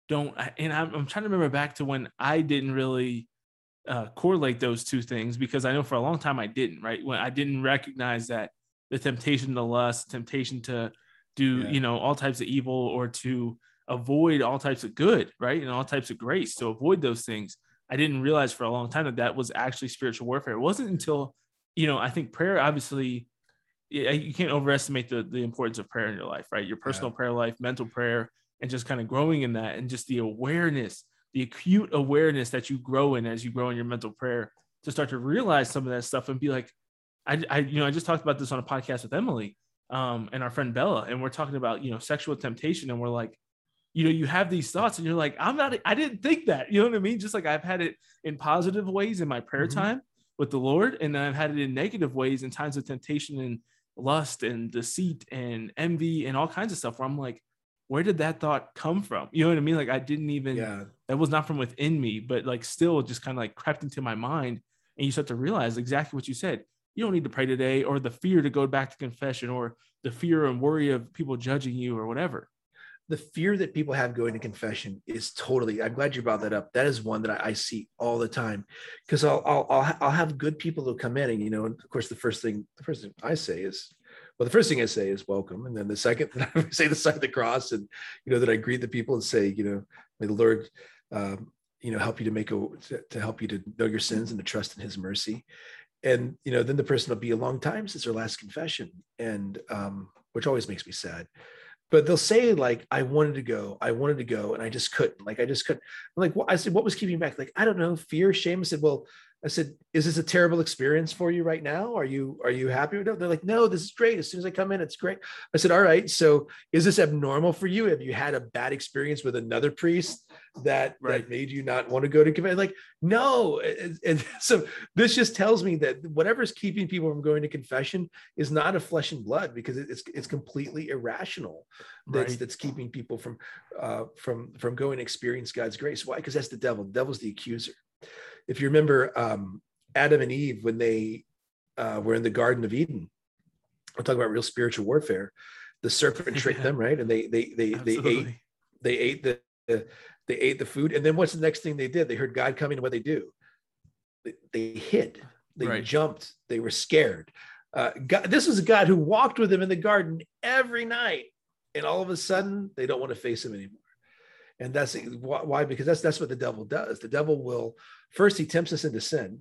Speaker 2: don't, and I'm, I'm trying to remember back to when I didn't really uh, correlate those two things because I know for a long time I didn't, right? When I didn't recognize that the temptation to lust, temptation to do,
Speaker 3: Yeah.
Speaker 2: you know, all types of evil or to avoid all types of good, right? And all types of grace to avoid those things I didn't realize for a long time that that was actually spiritual warfare. It wasn't until, you know, I think prayer obviously you can't overestimate the the importance of prayer in your life, right? Your personal yeah. prayer life, mental prayer, and just kind of growing in that, and just the awareness, the acute awareness that you grow in as you grow in your mental prayer, to start to realize some of that stuff and be like, I, I you know, I just talked about this on a podcast with Emily, um, and our friend Bella, and we're talking about you know sexual temptation, and we're like, you know, you have these thoughts, and you're like, I'm not, I didn't think that, you know what I mean? Just like I've had it in positive ways in my prayer mm-hmm. time with the Lord, and I've had it in negative ways in times of temptation and lust and deceit and envy and all kinds of stuff where I'm like, where did that thought come from? You know what I mean? Like I didn't even yeah. that was not from within me, but like still just kind of like crept into my mind. And you start to realize exactly what you said. You don't need to pray today, or the fear to go back to confession, or the fear and worry of people judging you, or whatever.
Speaker 3: The fear that people have going to confession is totally. I'm glad you brought that up. That is one that I, I see all the time, because I'll, I'll I'll I'll have good people who come in, and you know, and of course, the first thing the first thing I say is, well, the first thing I say is welcome, and then the second I say the sign of the cross, and you know that I greet the people and say, you know, may the Lord, um, you know, help you to make a to, to help you to know your sins and to trust in His mercy, and you know, then the person will be a long time since their last confession, and um, which always makes me sad. But they'll say like, "I wanted to go, I wanted to go, and I just couldn't. Like, I just couldn't." I'm like, well, I said, "What was keeping you back?" Like, I don't know, fear, shame. I said, "Well." I said, "Is this a terrible experience for you right now? Are you are you happy with it?" They're like, "No, this is great. As soon as I come in, it's great." I said, "All right. So, is this abnormal for you? Have you had a bad experience with another priest that right. that made you not want to go to confession?" Like, no. And, and so this just tells me that whatever's keeping people from going to confession is not a flesh and blood because it's it's completely irrational. That's right. that's keeping people from uh, from from going to experience God's grace. Why? Because that's the devil. The devil's the accuser if you remember um, Adam and Eve when they uh, were in the Garden of Eden, we're talking about real spiritual warfare. The serpent tricked yeah. them, right? And they they they Absolutely. they ate they ate the, the they ate the food, and then what's the next thing they did? They heard God coming, and what they do? They, they hid. They right. jumped. They were scared. Uh, God, this is a God who walked with them in the garden every night, and all of a sudden they don't want to face him anymore and that's why because that's that's what the devil does. The devil will first he tempts us into sin.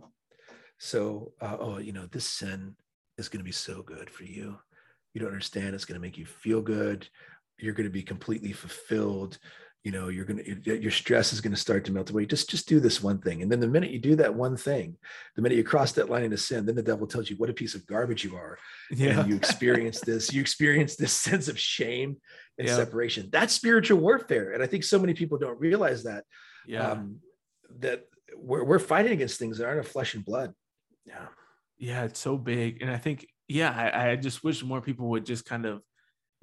Speaker 3: So uh, oh you know this sin is going to be so good for you. You don't understand. It's going to make you feel good. You're going to be completely fulfilled you know you're going to your stress is going to start to melt away. Just just do this one thing. And then the minute you do that one thing the minute you cross that line into sin then the devil tells you what a piece of garbage you are. Yeah. and you experience this you experience this sense of shame and yeah. separation. That's spiritual warfare. And i think so many people don't realize that yeah. um, that we're, we're fighting against things that aren't of flesh and blood.
Speaker 2: Yeah. Yeah it's so big. And i think yeah I, I just wish more people would just kind of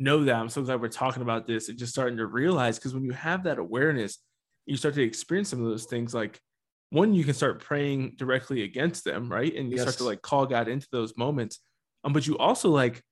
Speaker 2: know that. I'm so glad we're talking about this and just starting to realize because when you have that awareness, you start to experience some of those things. Like one, you can start praying directly against them, right? And you yes. start to like call God into those moments. Um, but you also like,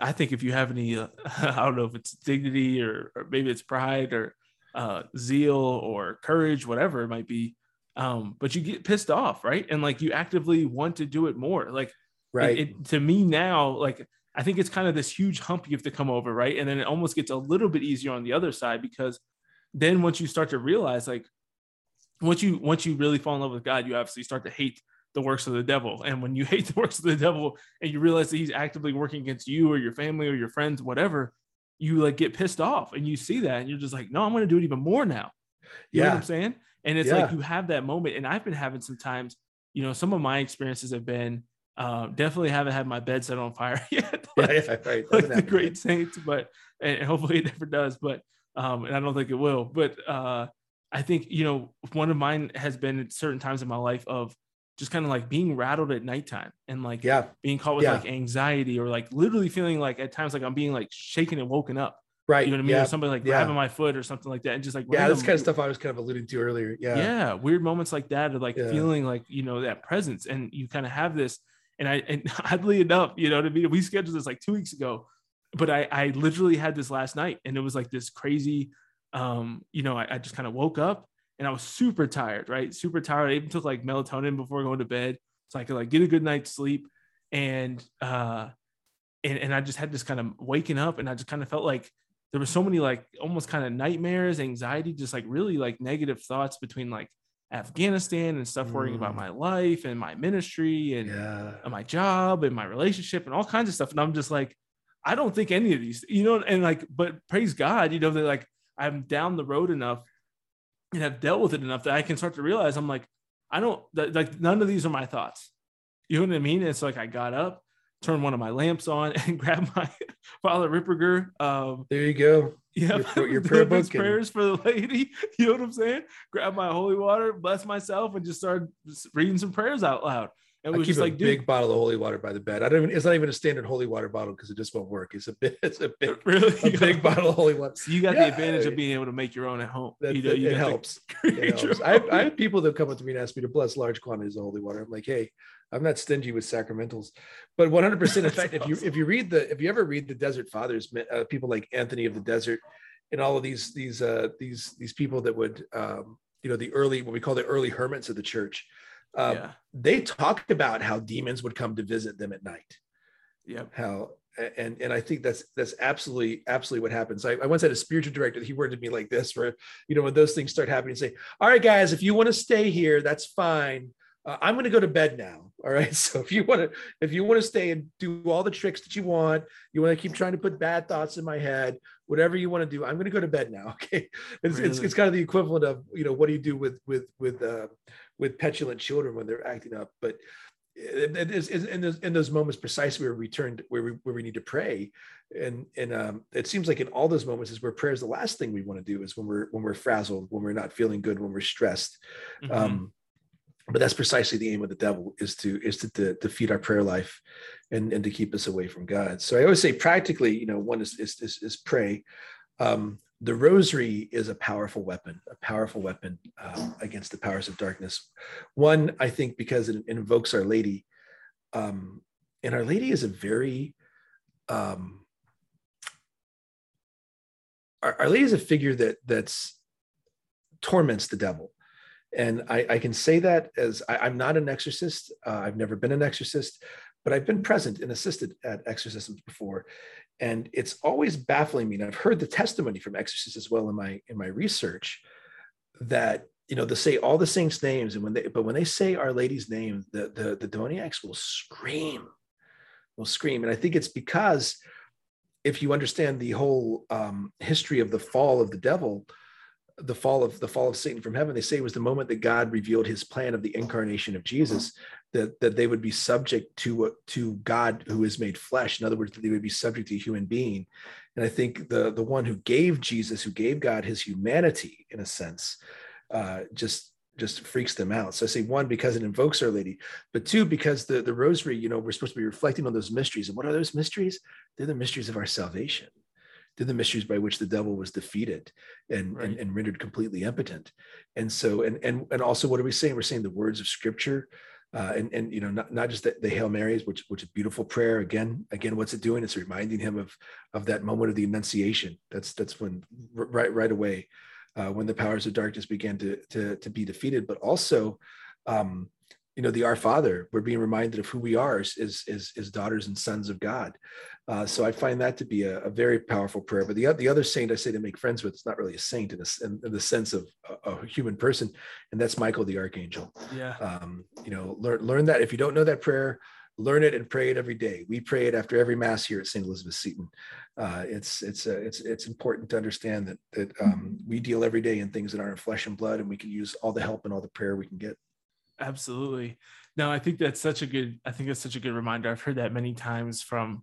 Speaker 2: I think if you have any, uh, I don't know if it's dignity or, or maybe it's pride or uh, zeal or courage, whatever it might be. Um, but you get pissed off, right? And like you actively want to do it more. Like, right. It, it, to me now, like I think it's kind of this huge hump you have to come over, right? And then it almost gets a little bit easier on the other side because then once you start to realize, like, once you once you really fall in love with God, you obviously start to hate the works of the devil. And when you hate the works of the devil and you realize that he's actively working against you or your family or your friends, whatever, you like get pissed off and you see that and you're just like, no, I'm going to do it even more now. You yeah. know what I'm saying? And it's yeah. like you have that moment. And I've been having some times, you know, some of my experiences have been uh, definitely haven't had my bed set on fire yet. like, yeah, yeah, right. like the great saints, but and hopefully it never does. But um, and I don't think it will. But uh, I think you know one of mine has been at certain times in my life of just kind of like being rattled at nighttime and like yeah being caught with yeah. like anxiety or like literally feeling like at times like I'm being like shaken and woken up.
Speaker 3: Right.
Speaker 2: You know what I mean? Yeah. Or somebody like yeah. grabbing my foot or something like that. And just like,
Speaker 3: yeah, that's kind of stuff I was kind of alluding to earlier. Yeah.
Speaker 2: Yeah. Weird moments like that of like feeling like, you know, that presence. And you kind of have this and I, and oddly enough, you know what I mean? We scheduled this like two weeks ago, but I, I literally had this last night and it was like this crazy, um, you know, I, I just kind of woke up and I was super tired, right? Super tired. I even took like melatonin before going to bed so I could like get a good night's sleep. And, uh, and, and I just had this kind of waking up and I just kind of felt like there were so many like almost kind of nightmares, anxiety, just like really like negative thoughts between like Afghanistan and stuff, worrying about
Speaker 3: Mm.
Speaker 2: my life and my ministry and
Speaker 3: Yeah.
Speaker 2: my job and my relationship and all kinds of stuff. And I'm just like, I don't think any of these, you know, and like, but praise God, you know, that like I'm down the road enough and have dealt with it enough that I can start to realize I'm like, I don't that, like none of these are my thoughts. You know what I mean? It's like I got up, turned one of my lamps on, and grabbed my Father Ripperger. Um,
Speaker 3: There you go.
Speaker 2: Yeah,
Speaker 3: Your your prayer book and-
Speaker 2: prayers for the laity. You know what I'm saying? Grab my holy water, bless myself, and just start reading some prayers out loud. And it was
Speaker 3: keep
Speaker 2: just
Speaker 3: a
Speaker 2: like,
Speaker 3: big bottle of holy water by the bed. I don't even. It's not even a standard holy water bottle because it just won't work. It's a bit. It's a big.
Speaker 2: really,
Speaker 3: A big bottle of holy water.
Speaker 2: So you got
Speaker 3: Yeah,
Speaker 2: the advantage of being able to make your own at home.
Speaker 3: That,
Speaker 2: you know, you
Speaker 3: it helps. It helps. I, have. I have people that come up to me and ask me to bless large quantities of holy water. I'm like, hey, I'm not stingy with sacramentals, but 100. percent In fact, if you if you read the if you ever read the Desert Fathers, uh, people like Anthony of the Desert, and all of these these uh, these these people that would um, you know the early what we call the early hermits of the church. Um,
Speaker 2: yeah,
Speaker 3: They talked about how demons would come to visit them at night.
Speaker 2: yeah,
Speaker 3: how and and I think that's that's absolutely absolutely what happens. I, I once had a spiritual director. He worded me like this, where you know when those things start happening, say, "All right, guys, if you want to stay here, that's fine. Uh, I'm going to go to bed now. All right. So if you want to if you want to stay and do all the tricks that you want, you want to keep trying to put bad thoughts in my head, whatever you want to do, I'm going to go to bed now. Okay. It's, it's
Speaker 2: Really?
Speaker 3: it's kind of the equivalent of you know what do you do with with with uh, with petulant children when they're acting up, but it- is- in those in those moments precisely where we turned where we where we need to pray and and um it seems like in all those moments is where prayer is the last thing we want to do is when we're when we're frazzled when we're not feeling good when we're stressed
Speaker 2: Mhm.
Speaker 3: um but that's precisely the aim of the devil is to is to, to, feed our prayer life and and to keep us away from god. So i always say practically you know one is is is, is pray. Um the rosary is a powerful weapon a powerful weapon um, against the powers of darkness. One i think because it invokes our lady. Um and our lady is a very um our, our lady is a figure that that's torments the devil and I, I can say that as I, I'm not an exorcist. Uh, I've never been an exorcist, but I've been present and assisted at exorcisms before, and it's always baffling me. And I've heard the testimony from exorcists as well in my in my research that you know they say all the saints' names, and when they but when they say Our Lady's name, the the the demoniacs will scream, will scream, and I think it's because if you understand the whole um, history of the fall of the devil the fall of the fall of Satan from heaven, they say it was the moment that God revealed his plan of the incarnation of Jesus, that, that they would be subject to, to God who is made flesh. In other words, that they would be subject to a human being. And I think the, the one who gave Jesus, who gave God his humanity in a sense, uh, just just freaks them out. So I say one, because it invokes Our Lady, but two, because the, the rosary, you know, we're supposed to be reflecting on those mysteries. And what are those mysteries? They're the mysteries of our salvation they're the mysteries by which the devil was defeated and,
Speaker 2: Right.
Speaker 3: and, and rendered completely impotent. And so, and, and, and also what are we saying? We're saying the words of scripture uh, and, and, you know, not, not just the, the Hail Marys, which, which is beautiful prayer. Again, again, what's it doing? It's reminding him of, of that moment of the annunciation. That's, that's when right, right away, uh, when the powers of darkness began to, to, to be defeated, but also, um, you know, the Our Father, we're being reminded of who we are as, as, as, daughters and sons of God. Uh, so I find that to be a, a very powerful prayer. But the, the other saint I say to make friends with, is not really a saint in, a in, in the sense of a, a human person, and that's Michael the Archangel.
Speaker 2: yeah,
Speaker 3: Um, you know, learn learn that. If you don't know that prayer, learn it and pray it every day. We pray it after every mass here at St. Elizabeth Seton. Uh, it's it's uh, it's it's important to understand that that um, we deal every day in things that aren't flesh and blood, and we can use all the help and all the prayer we can get.
Speaker 2: Absolutely. No, I think that's such a good. I think that's such a good reminder. I've heard that many times from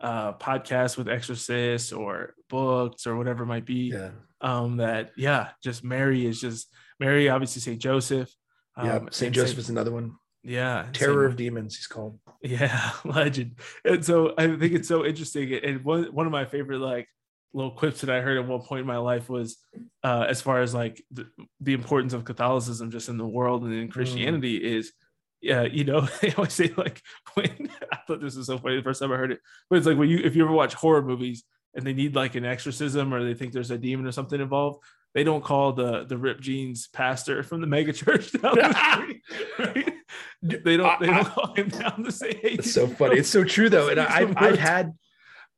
Speaker 2: uh podcasts with exorcists or books or whatever it might be.
Speaker 3: Yeah,
Speaker 2: Um, that yeah, just Mary is just Mary. Obviously, Saint Joseph.
Speaker 3: yeah.
Speaker 2: um,
Speaker 3: Saint
Speaker 2: and
Speaker 3: Joseph is another one.
Speaker 2: Yeah,
Speaker 3: Terror
Speaker 2: Saint-
Speaker 3: of demons, he's called.
Speaker 2: Yeah, legend. And so I think it's so interesting. And one one of my favorite like little quips that I heard at one point in my life was uh as far as like the, the importance of Catholicism just in the world and in Christianity is yeah, you know, they always say like when I thought this was so funny the first time I heard it, but it's like when you if you ever watch horror movies and they need like an exorcism or they think there's a demon or something involved, they don't call the the Rip Jeans pastor from the mega church down the street, right? They don't they don't call him down to say, hey,
Speaker 3: It's so funny. It's so true though. And I I've I've had,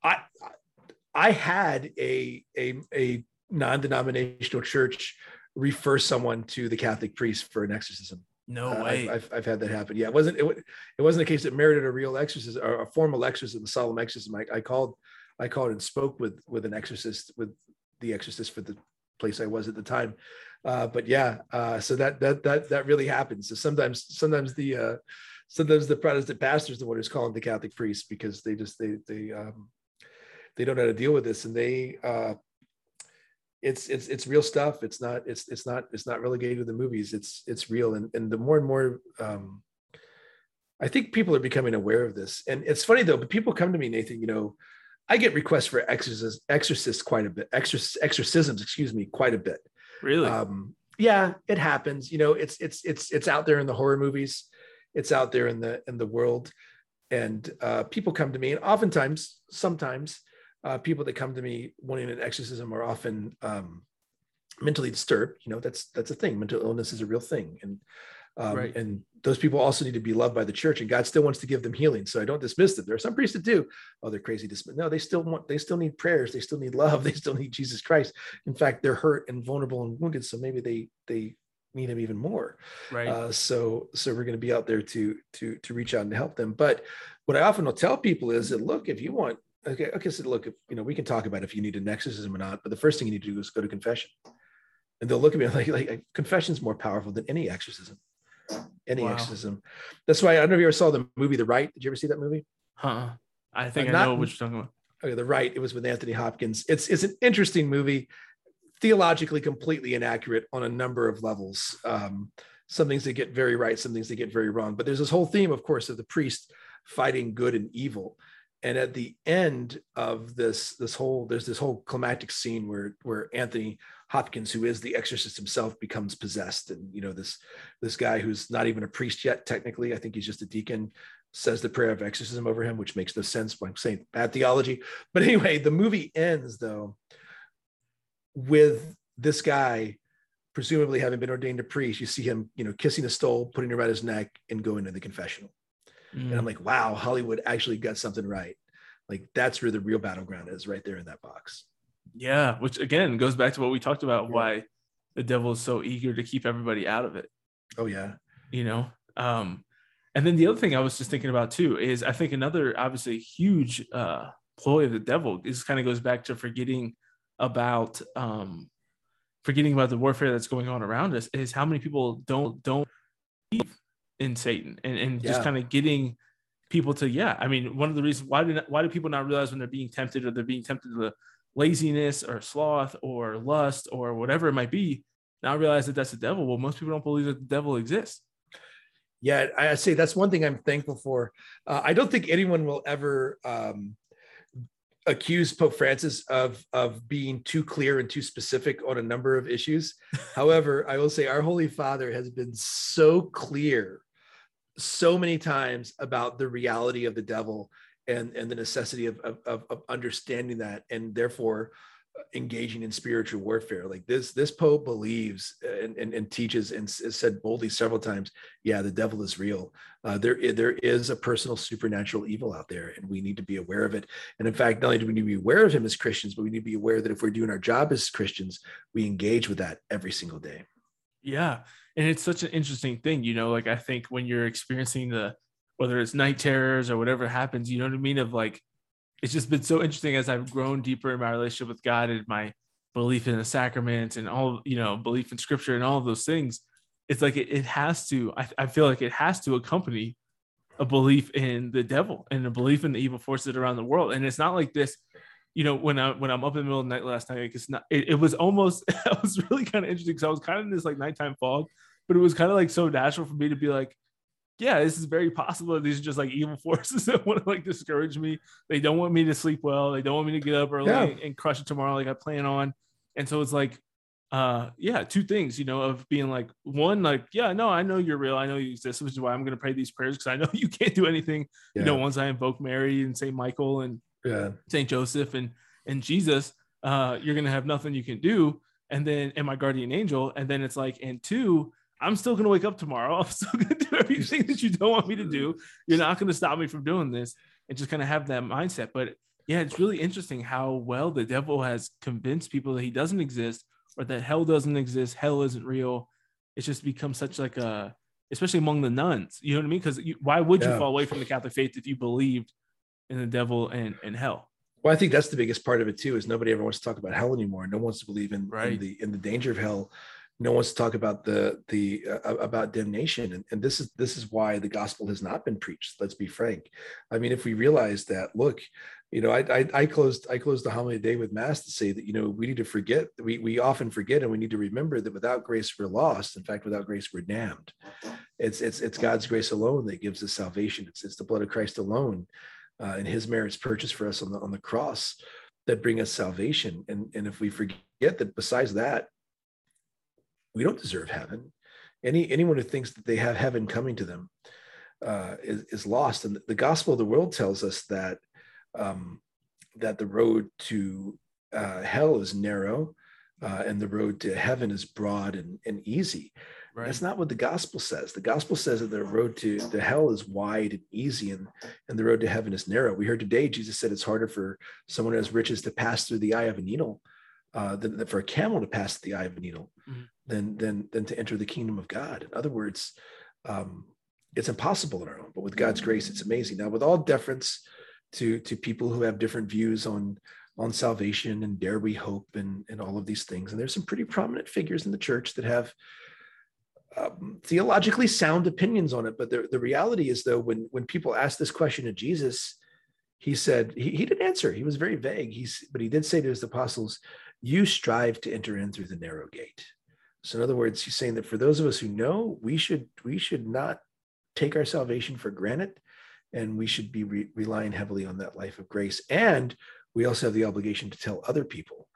Speaker 3: I, I had a a a non-denominational church refer someone to the Catholic priest for an exorcism.
Speaker 2: No
Speaker 3: Uh,
Speaker 2: way.
Speaker 3: I've, I've, I've had that happen. Yeah, it wasn't it, it wasn't a case that merited a real exorcism or a formal exorcism, a solemn exorcism. I, I called I called and spoke with with an exorcist with the exorcist for the place I was at the time. Uh, but yeah, uh, so that that that that really happens. So sometimes sometimes the uh, sometimes the Protestant pastors the one who's calling the Catholic priests because they just they they um, they don't know how to deal with this and they uh, it's it's it's real stuff. It's not it's it's not it's not relegated to the movies. It's it's real and and the more and more um, I think people are becoming aware of this. And it's funny though, but people come to me, Nathan, you know, I get requests for exorcists, exorcists quite a bit, exorc- exorcisms, excuse me, quite a bit.
Speaker 2: really?
Speaker 3: Um, yeah, it happens. You know, it's it's it's it's out there in the horror movies, it's out there in the in the world, and uh, people come to me, and oftentimes, sometimes, uh, people that come to me wanting an exorcism are often um, mentally disturbed. You know, that's that's a thing. Mental illness is a real thing, and um,
Speaker 2: Right.
Speaker 3: and those people also need to be loved by the church, and God still wants to give them healing. So I don't dismiss them. There are some priests that do. Oh, they're crazy. Dismiss. No, they still want. They still need prayers. They still need love. They still need Jesus Christ. In fact, they're hurt and vulnerable and wounded. So maybe they they need him even more.
Speaker 2: right.
Speaker 3: Uh, so so we're going to be out there to to to reach out and help them. But what I often will tell people is that look, if you want, okay, okay, so look, if, you know, we can talk about if you need an exorcism or not. But the first thing you need to do is go to confession. And they'll look at me like like confession is more powerful than any exorcism. Any
Speaker 2: Wow.
Speaker 3: exorcism. That's why I don't know if you ever saw the movie The Rite. Did you ever see that movie?
Speaker 2: huh. I think
Speaker 3: I'm
Speaker 2: I
Speaker 3: not-
Speaker 2: know what you're talking about.
Speaker 3: Okay, The Rite. It was with Anthony Hopkins. It's it's an interesting movie, theologically completely inaccurate on a number of levels. Um, some things they get very right, some things they get very wrong. But there's this whole theme, of course, of the priest fighting good and evil. And at the end of this, this whole there's this whole climactic scene where where Anthony Hopkins, who is the exorcist himself, becomes possessed, and you know this this guy who's not even a priest yet, technically, I think he's just a deacon, says the prayer of exorcism over him, which makes no sense. I'm saying bad theology. But anyway, the movie ends though with this guy presumably having been ordained a priest. You see him, you know, kissing a stole, putting it around his neck, and going to the confessional.
Speaker 2: Mm.
Speaker 3: And I'm like, wow, Hollywood actually got something right. Like that's where the real battleground is, right there in that box.
Speaker 2: Yeah, which again goes back to what we talked about
Speaker 3: Yeah.
Speaker 2: why the devil is so eager to keep everybody out of it,
Speaker 3: Oh yeah,
Speaker 2: you know? Um, and then the other thing I was just thinking about too is I think another obviously huge uh, ploy of the devil is kind of goes back to forgetting about um, forgetting about the warfare that's going on around us is how many people don't don't believe in Satan and, and just kind of getting people to yeah I mean one of the reasons why do why do people not realize when they're being tempted or they're being tempted to laziness or sloth or lust or whatever it might be not realize that that's the devil well most people don't believe that the devil exists
Speaker 3: yeah. I I say that's one thing I'm thankful for. Uh, I don't think anyone will ever um, accuse Pope Francis of of being too clear and too specific on a number of issues. However, I will say our Holy Father has been so clear so many times about the reality of the devil and and the necessity of of, of- understanding that and therefore engaging in spiritual warfare. Like this this pope believes and, and, and teaches and said boldly several times yeah the devil is real. Uh, there there is a personal supernatural evil out there and we need to be aware of it. And in fact not only do we need to be aware of him as christians but we need to be aware that if we're doing our job as christians we engage with that every single day.
Speaker 2: Yeah. And it's such an interesting thing, you know, like I think when you're experiencing the whether it's night terrors or whatever happens, you know what I mean? Of like it's just been so interesting as I've grown deeper in my relationship with God and my belief in the sacraments and all, you know, belief in scripture and all those things. It's like it, it has to, I, I feel like it has to accompany a belief in the devil and a belief in the evil forces around the world. And it's not like this, you know, when I when I'm up in the middle of the night last night, like it's not it, it was almost it was really kind of interesting because I was kind of in this like nighttime fog, but it was kind of like so natural for me to be like, yeah, this is very possible that these are just like evil forces that want to like discourage me. They don't want me to sleep well. They don't want me to get up early
Speaker 3: Yeah.
Speaker 2: and crush it tomorrow like I plan on. And so it's like, uh, yeah, two things, you know, of being like one, like, yeah, no, I know you're real. I know you exist, which is why I'm gonna pray these prayers because I know you can't do anything. You know, once I invoke Mary and Saint Michael and
Speaker 3: yeah
Speaker 2: Saint Joseph and and Jesus, uh, you're gonna have nothing you can do. And then and my guardian angel, and then it's like, and two, I'm still gonna wake up tomorrow. I'm still gonna do everything that you don't want me to do. You're not gonna stop me from doing this, and just kind of have that mindset. But yeah, it's really interesting how well the devil has convinced people that he doesn't exist or that hell doesn't exist, hell isn't real. It's just become such like a, especially among the nuns. You know what I mean? Because why would you yeah. fall away from the Catholic faith if you believed in the devil and, and hell?
Speaker 3: Well, I think that's the biggest part of it too. Is nobody ever wants to talk about hell anymore. No one wants to believe in, right. in the in the danger of hell. No one wants to talk about the the uh, about damnation, and, and this is this is why the gospel has not been preached. Let's be frank. I mean, if we realize that, look, you know, I, I, I closed I closed the homily today with mass to say that you know we need to forget we we often forget and we need to remember that without grace we're lost. In fact, without grace we're damned. It's it's it's God's grace alone that gives us salvation. It's it's the blood of Christ alone, uh, and His merits purchased for us on the on the cross that bring us salvation. And and if we forget that besides that, we don't deserve heaven. Any anyone who thinks that they have heaven coming to them uh, is, is lost. And the gospel of the world tells us that um, that the road to uh, hell is narrow uh, and the road to heaven is broad and, and easy. Right. That's not what the gospel says. The gospel says that the road to the hell is wide and easy, and, and the road to heaven is narrow. We heard today Jesus said it's harder for someone who has riches to pass through the eye of a needle uh, than, than, for a camel to pass the eye of a needle mm-hmm. than, than, than to enter the kingdom of God. In other words, um, it's impossible in our own, but with God's grace, it's amazing. Now, with all deference to to people who have different views on on salvation and dare we hope and and all of these things and there's some pretty prominent figures in the church that have um, theologically sound opinions on it but the, the reality is though when when people ask this question to jesus he said he, he didn't answer he was very vague he's but he did say to his apostles you strive to enter in through the narrow gate. So in other words he's saying that for those of us who know we should we should not take our salvation for granted and we should be re- relying heavily on that life of grace. And we also have the obligation to tell other people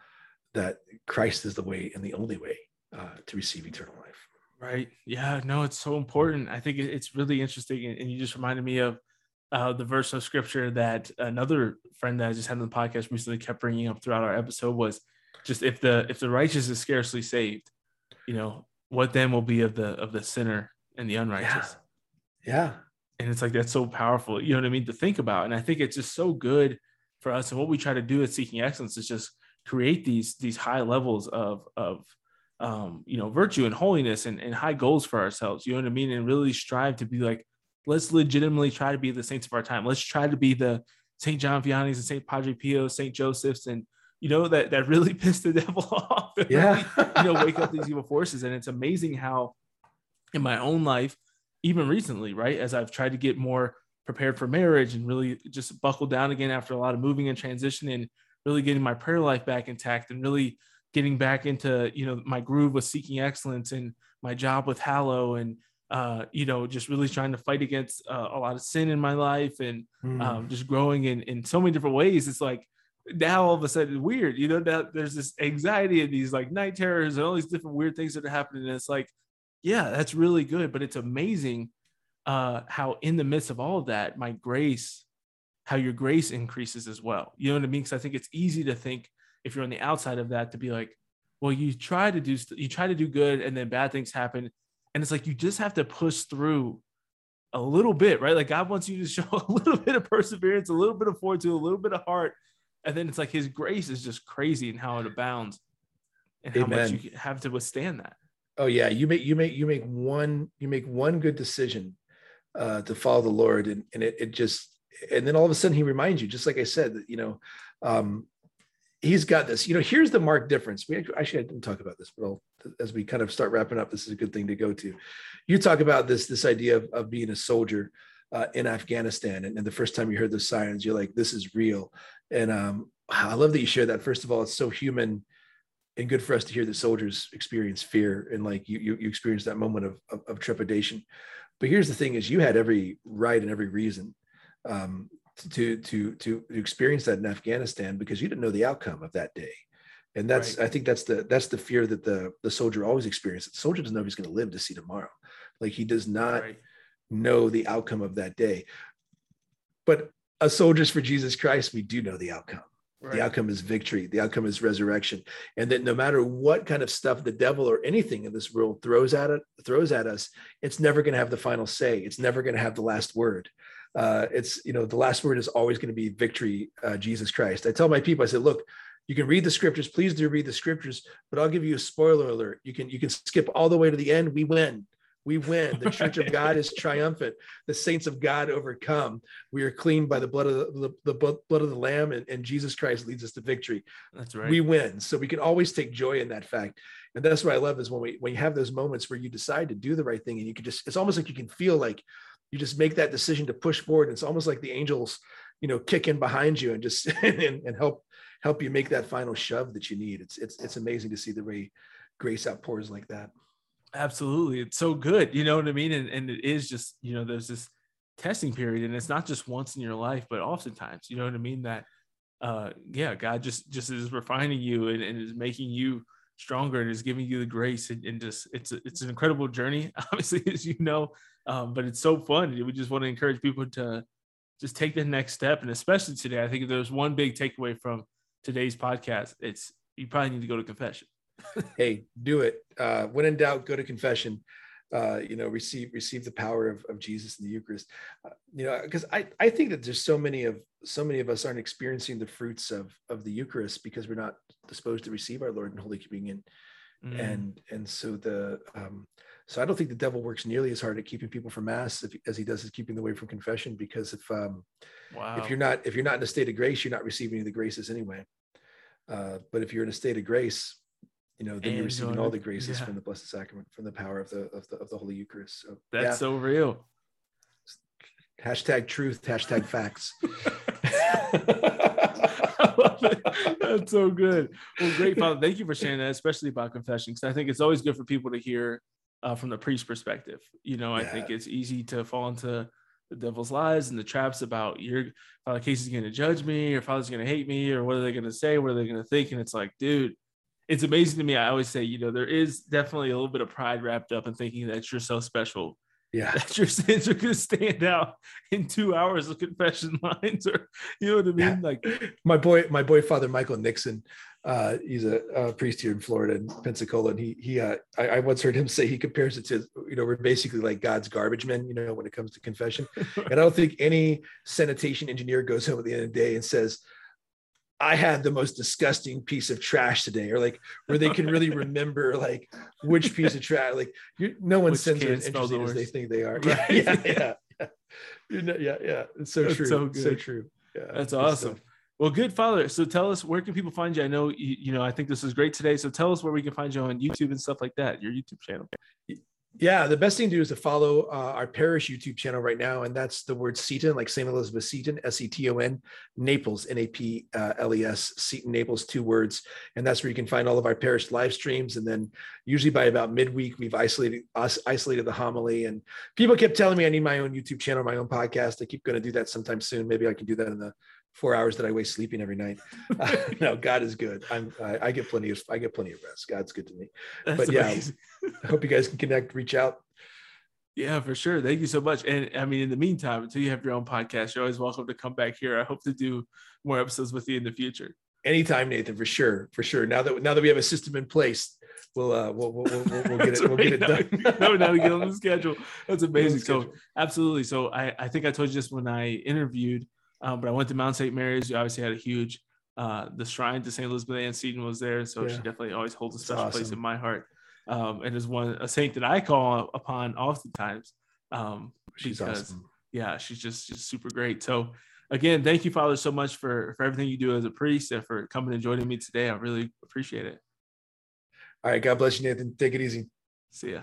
Speaker 3: that christ is the way and the only way uh, to receive eternal life.
Speaker 2: Right. Yeah no it's so important. I think it's really interesting and you just reminded me of uh, the verse of scripture that another friend that I just had on the podcast recently kept bringing up throughout our episode was just if the if the righteous is scarcely saved, you know what then will be of the of the sinner and the unrighteous.
Speaker 3: Yeah, yeah.
Speaker 2: And it's like that's so powerful you know what i mean to think about. And i think it's just so good for us. And what we try to do at seeking excellence is just create these these high levels of of um, you know virtue and holiness and, and high goals for ourselves you know what i mean? And really strive to be like let's legitimately try to be the saints of our time. Let's try to be the st john vianney's and st padre pio st joseph's and you know that that really pissed the devil off
Speaker 3: yeah
Speaker 2: really, you know wake up these evil forces and it's amazing how in my own life even recently, right? As I've tried to get more prepared for marriage and really just buckle down again after a lot of moving and transitioning, and really getting my prayer life back intact and really getting back into, you know, my groove with seeking excellence and my job with Hallow and, uh, you know, just really trying to fight against uh, a lot of sin in my life and mm. um, just growing in, in so many different ways. It's like, now all of a sudden weird, you know, that there's this anxiety and these like night terrors and all these different weird things that are happening. And it's like, yeah, that's really good. But it's amazing uh, how in the midst of all of that, my grace, how your grace increases as well. You know what I mean? Because I think it's easy to think if you're on the outside of that to be like, well, you try to do you try to do good, and then bad things happen, and it's like you just have to push through a little bit, right? Like God wants you to show a little bit of perseverance, a little bit of fortitude, a little bit of heart, and then it's like His grace is just crazy and how it abounds, and how Amen. much you have to withstand that.
Speaker 3: Oh yeah. You make you make you make one you make one good decision uh, to follow the lord and, and it, it just and then all of a sudden he reminds you just like i said that you know um, he's got this. You know here's the marked difference. We actually, actually i didn't talk about this but I'll, as we kind of start wrapping up this is a good thing to go to. You talk about this this idea of, of being a soldier uh, in afghanistan. And, and, the first time you heard those sirens you're like this is real. And um, i love that you share that. First of all it's so human and good for us to hear that soldiers experience fear and like you you, you experience that moment of, of, of trepidation. But here's the thing is you had every right and every reason um, to to to experience that in afghanistan because you didn't know the outcome of that day. And that's right. i think that's the that's the fear that the the soldier always experiences. The soldier doesn't know if he's going to live to see tomorrow. Like he does not right. Know the outcome of that day but as soldiers for jesus christ we do know the outcome Right. The outcome is victory. The outcome is resurrection. And that no matter what kind of stuff the devil or anything in this world throws at it, throws at us, it's never going to have the final say. It's never going to have the last word. Uh, it's you know the last word is always going to be victory, uh, Jesus Christ. I tell my people, I said, look, you can read the scriptures. Please do read the scriptures, but I'll give you a spoiler alert. You can you can skip all the way to the end. We win. We win. The church of God is triumphant. The saints of God overcome. We are cleaned by the blood of the, the, the blood of the Lamb, and, and, Jesus Christ leads us to victory.
Speaker 2: That's right.
Speaker 3: We win. So we can always take joy in that fact. And that's what I love is when we when you have those moments where you decide to do the right thing, and you can just it's almost like you can feel like you just make that decision to push forward. And it's almost like the angels, you know, kick in behind you and just and, and help help you make that final shove that you need. It's it's it's amazing to see the way grace outpours like that.
Speaker 2: Absolutely. It's so good. You know what I mean? And, and it is just, you know, there's this testing period and it's not just once in your life, but oftentimes, you know what I mean? That, uh, yeah, God just, just is refining you and, and is making you stronger and is giving you the grace and, and just, it's, a, it's an incredible journey, obviously, as you know, um, but it's so fun. We just want to encourage people to just take the next step. And especially today, I think if there's one big takeaway from today's podcast, it's you probably need to go to confession
Speaker 3: hey, do it. Uh, when in doubt, go to confession. Uh, you know, receive receive the power of, of Jesus in the Eucharist. Uh, you know, because I I think that there's so many of so many of us aren't experiencing the fruits of of the Eucharist because we're not disposed to receive our Lord in Holy Communion, mm. and and so the um, so I don't think the devil works nearly as hard at keeping people from mass if, as he does at keeping them away from confession. Because if um, wow. if you're not if you're not in a state of grace, you're not receiving the graces anyway. Uh, but if you're in a state of grace, you know, then you're receiving all the graces yeah. from the Blessed Sacrament, from the power of the of the of the Holy Eucharist. So
Speaker 2: that's yeah. so real.
Speaker 3: Hashtag truth, hashtag facts.
Speaker 2: That's so good. Well, great, Father. Thank you for sharing that, especially about confession, because I think it's always good for people to hear uh, from the priest's perspective. You know, I yeah. think it's easy to fall into the devil's lies and the traps about your Father Casey's going to judge me, or Father's going to hate me, or what are they going to say, what are they going to think, and it's like, dude, it's amazing to me. I always say, you know, there is definitely a little bit of pride wrapped up in thinking that you're so special.
Speaker 3: Yeah.
Speaker 2: That your sins are going to stand out in two hours of confession lines or, you know what I mean? Yeah. Like
Speaker 3: my boy, my boy, Father Michael Nixon, uh, he's a, a, priest here in Florida in Pensacola. And he, he, uh, I, I, once heard him say he compares it to, you know, we're basically like God's garbage men, you know, when it comes to confession. and I don't think any sanitation engineer goes home at the end of the day and says, I had the most disgusting piece of trash today, or like where they can really remember like which piece of trash. Like you, no one sends as interesting as they think they are. Right. Yeah, yeah, yeah, yeah. yeah, yeah. It's so That's true. So, so, true.
Speaker 2: Yeah, That's awesome. Well, good father. So tell us where can people find you? I know you, you know I think this is great today. So tell us where we can find you on YouTube and stuff like that. Your YouTube channel.
Speaker 3: Yeah, the best thing to do is to follow uh, our parish YouTube channel right now, and that's the word Seton, like St. Elizabeth Seton, S E T O N, Naples, N A P L E S, Seton Naples, two words, and that's where you can find all of our parish live streams. And then usually by about midweek, we've isolated us isolated the homily, and people kept telling me I need my own YouTube channel, my own podcast. I keep going to do that sometime soon. Maybe I can do that in the four hours that I waste sleeping every night. Uh, no, God is good. I'm I, I, get plenty of I get plenty of rest. God's good to me. That's but yeah, I hope you guys can connect, reach out.
Speaker 2: Yeah, for sure. Thank you so much. And I mean, in the meantime, until you have your own podcast, you're always welcome to come back here. I hope to do more episodes with you in the future.
Speaker 3: Anytime, Nathan, for sure, for sure. Now that now that we have a system in place, we'll uh we'll we'll, we'll, we'll get it we'll get it done.
Speaker 2: no, now we get on the schedule. That's amazing. So absolutely. So I I think I told you just when I interviewed um, but I went to Mount St. Mary's. We obviously had a huge, uh, the shrine to St. Elizabeth Ann Seton was there. So yeah. she definitely always holds a special awesome. place in my heart. Um, and is one, a saint that I call upon oftentimes. Um, she's because, awesome. yeah, she's just, just super great. So again, thank you, Father, so much for, for everything you do as a priest and for coming and joining me today. I really appreciate it.
Speaker 3: All right. God bless you, Nathan. Take it easy.
Speaker 2: See ya.